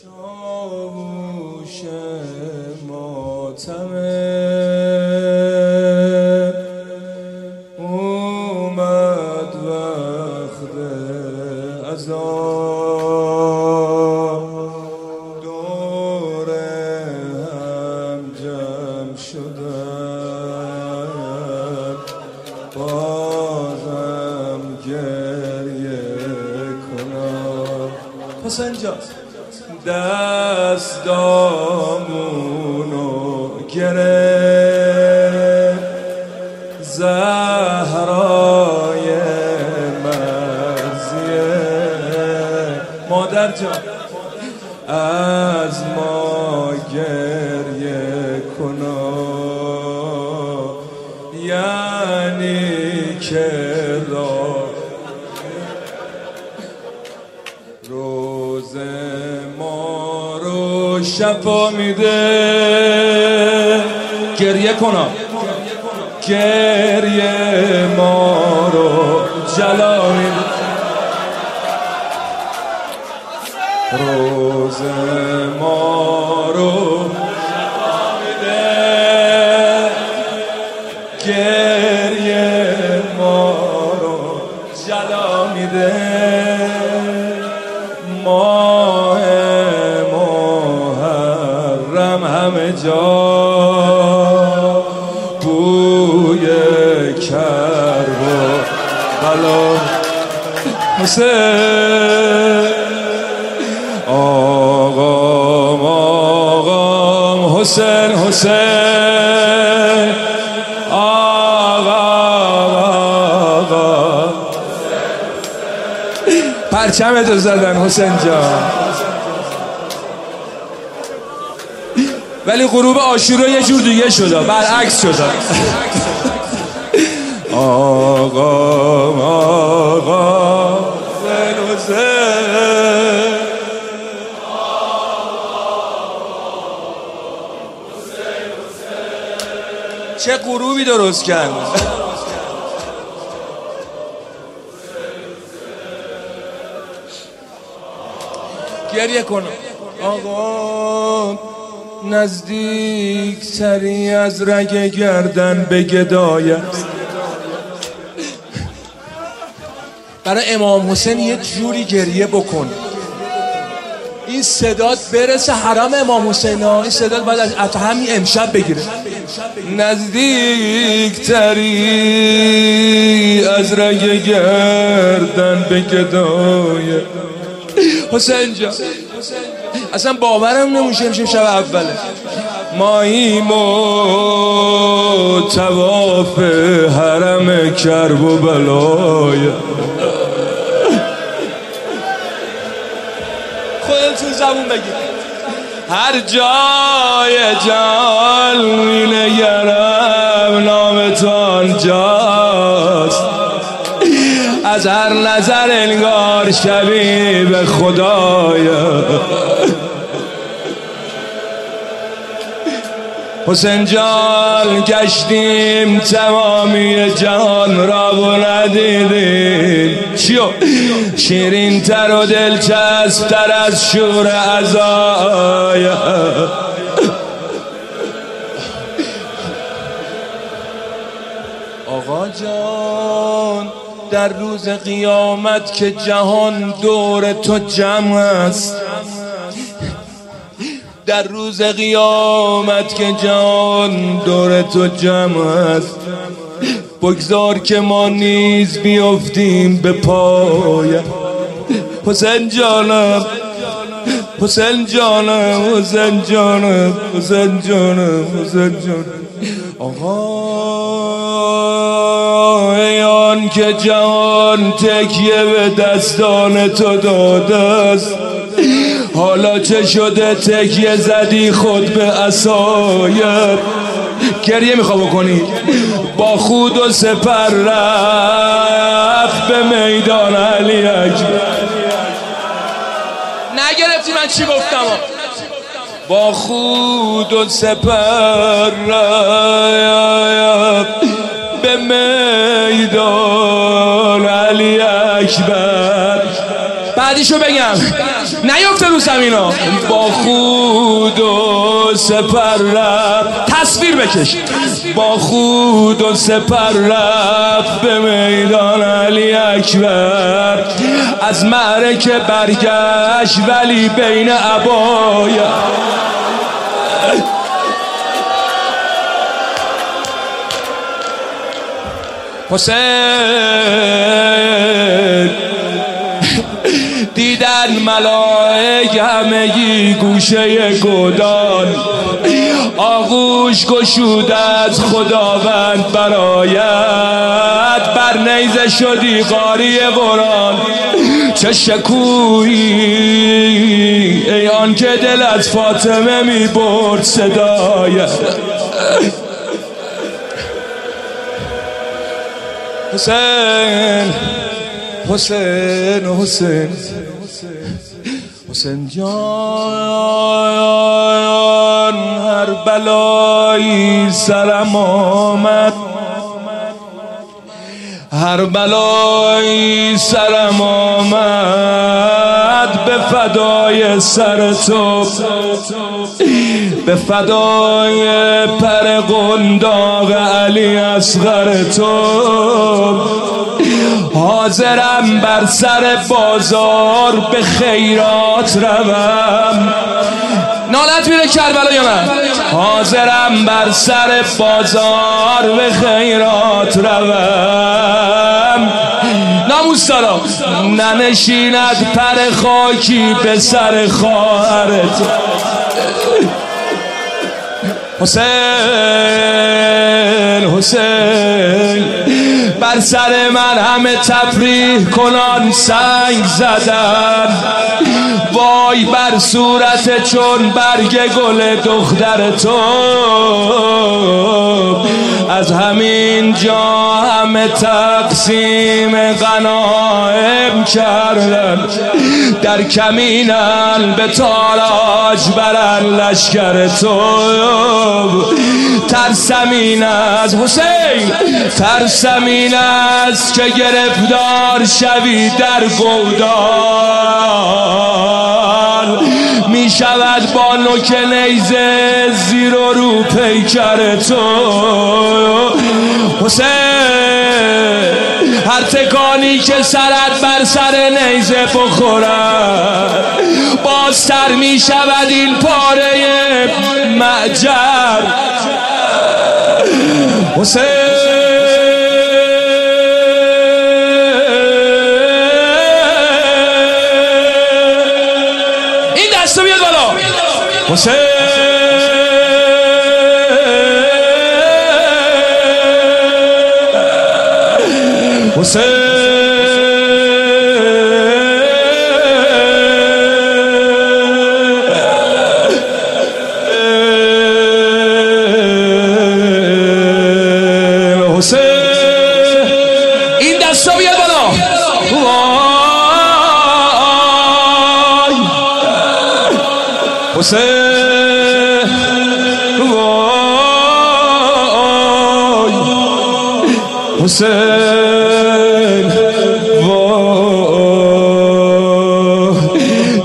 چاوش ماتمه اومد هم بازم گریه کنم. حسین جان دستامونو گره زهرای مرزیه مادر جان. روز ما رو شفا میده. گریه کنم. گریه ما رو جلا میده. روز ما رو گریه ما جا بوی کرب و بلا حسین آقام آقام حسین حسین. پرچمتو زدن حسین جان. ولی غروب آشورا یه جور دیگه شده برعکس شده آقا آقا چه غروبی درست کرد؟ گریه کنم. آقا نزدیک تری از رگ گردن به گدایت برای امام حسین یه جوری گریه بکن. این صدات برسه حرم امام حسین ها. این صدات باید از همین امشب بگیره. نزدیک تری از رگ گردن به گدایت حسین جان. اصلا باورم نمیشه امشب شب اوله. ماییم و تواف حرم کرب و بلای. خودتون زبون بگید هر جای جان مینگرم نامتان جاست از هر نظر انگار شبیه به خدایا حسین جان گشتیم تمامی جهان را و ندیدیم. چیو؟ شیرین تر و دلچسب تر از شور ازایا آقا جان در روز قیامت که جهان دور تو جمع است. در روز قیامت که جان دور تو جمع است. بگذار که ما نیز بیفتیم به پای. حسین جانم حسین جانم حسین جانم حسین جانم حسین جانم. آقا آن که جهان تکیه به دستان تو داده است. حالا چه شده تکیه زدی خود به اصایت گریه میخوا بکنی. با خود و سپر رفت به میدان علی اکبر. نگرفتی من چی گفتم؟ با خود و سپر رفت به میدان علی اکبر. بعدیشو بگم. نیفته رو زمین ها با خود و سپر رفت. تصویر بکش. با خود و سپر رفت به میدان علی اکبر. از معرکه برگشت ولی بین عبایا حسین. دیدن ملائک همگی گوشه گودان آغوش گشود از خداوند برایت. بر نیزه شدی قاری قرآن چه شکویی ای آن که دل از فاطمه می برد صدایت حسین حسین حسین. حسین جان هر بلایی سرم آمد. هر بلایی سرم آمد. به فدای سر تو. به فدای پر قنداق علی اصغر تو. حاضرم بر سر بازار به خیرات روم. نالت میره کربلا یا نه؟ حاضرم بر سر بازار به خیرات روم. دارم ننشیند پر خاکی به سر خواهرت. حسین حسین. بر سر من همه تفریح کنان سنگ زدن. وای بر صورت چون برگ گل دختر تو. از همین جا همه تقسیم غنایم کردن. در کمینن به تاراج برن لشکر تو ترسمین از حسین ترسمین از که گرفتار شوی در گودال. می شود با نوک نیزه زیر و رو پیکر تو. حسین هر تکانی که سرت بر سر نیزه بخورد بازتر می شود این پاره معجر. حسین subiéndolo. José. José. حسین. وای.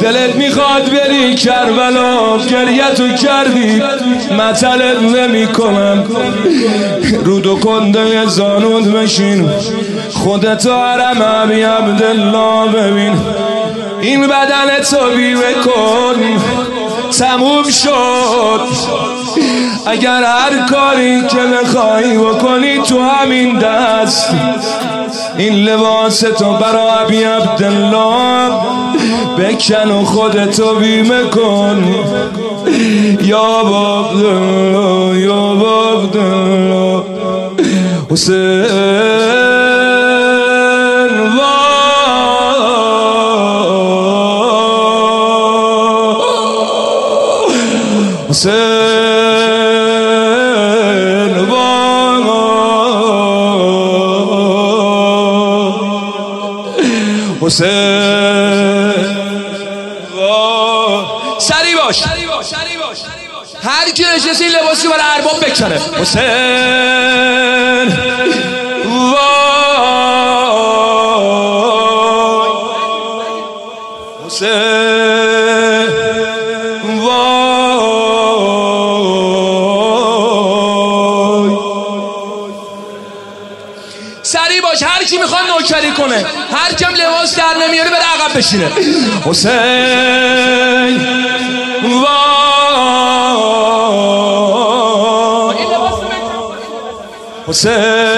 دلت می‌خواد بری کربلا گریتو کردی. مطلت نمی کنم رودو کنده زانود بشین. خودتو حرم عبی عبدالله ببین. این بدن تو بیوه کن. تموم شد. اگر هر کاری که بخوای بکنی تو همین دست این لباس تو برا عبی عبدالله بکن و خودتو بیمه کن. یا باب یا باب حسین حسین حسین سری باش هر کی نشسته این لباسی برای ارباب بکنه. حسین. بشینه. حسین حسین.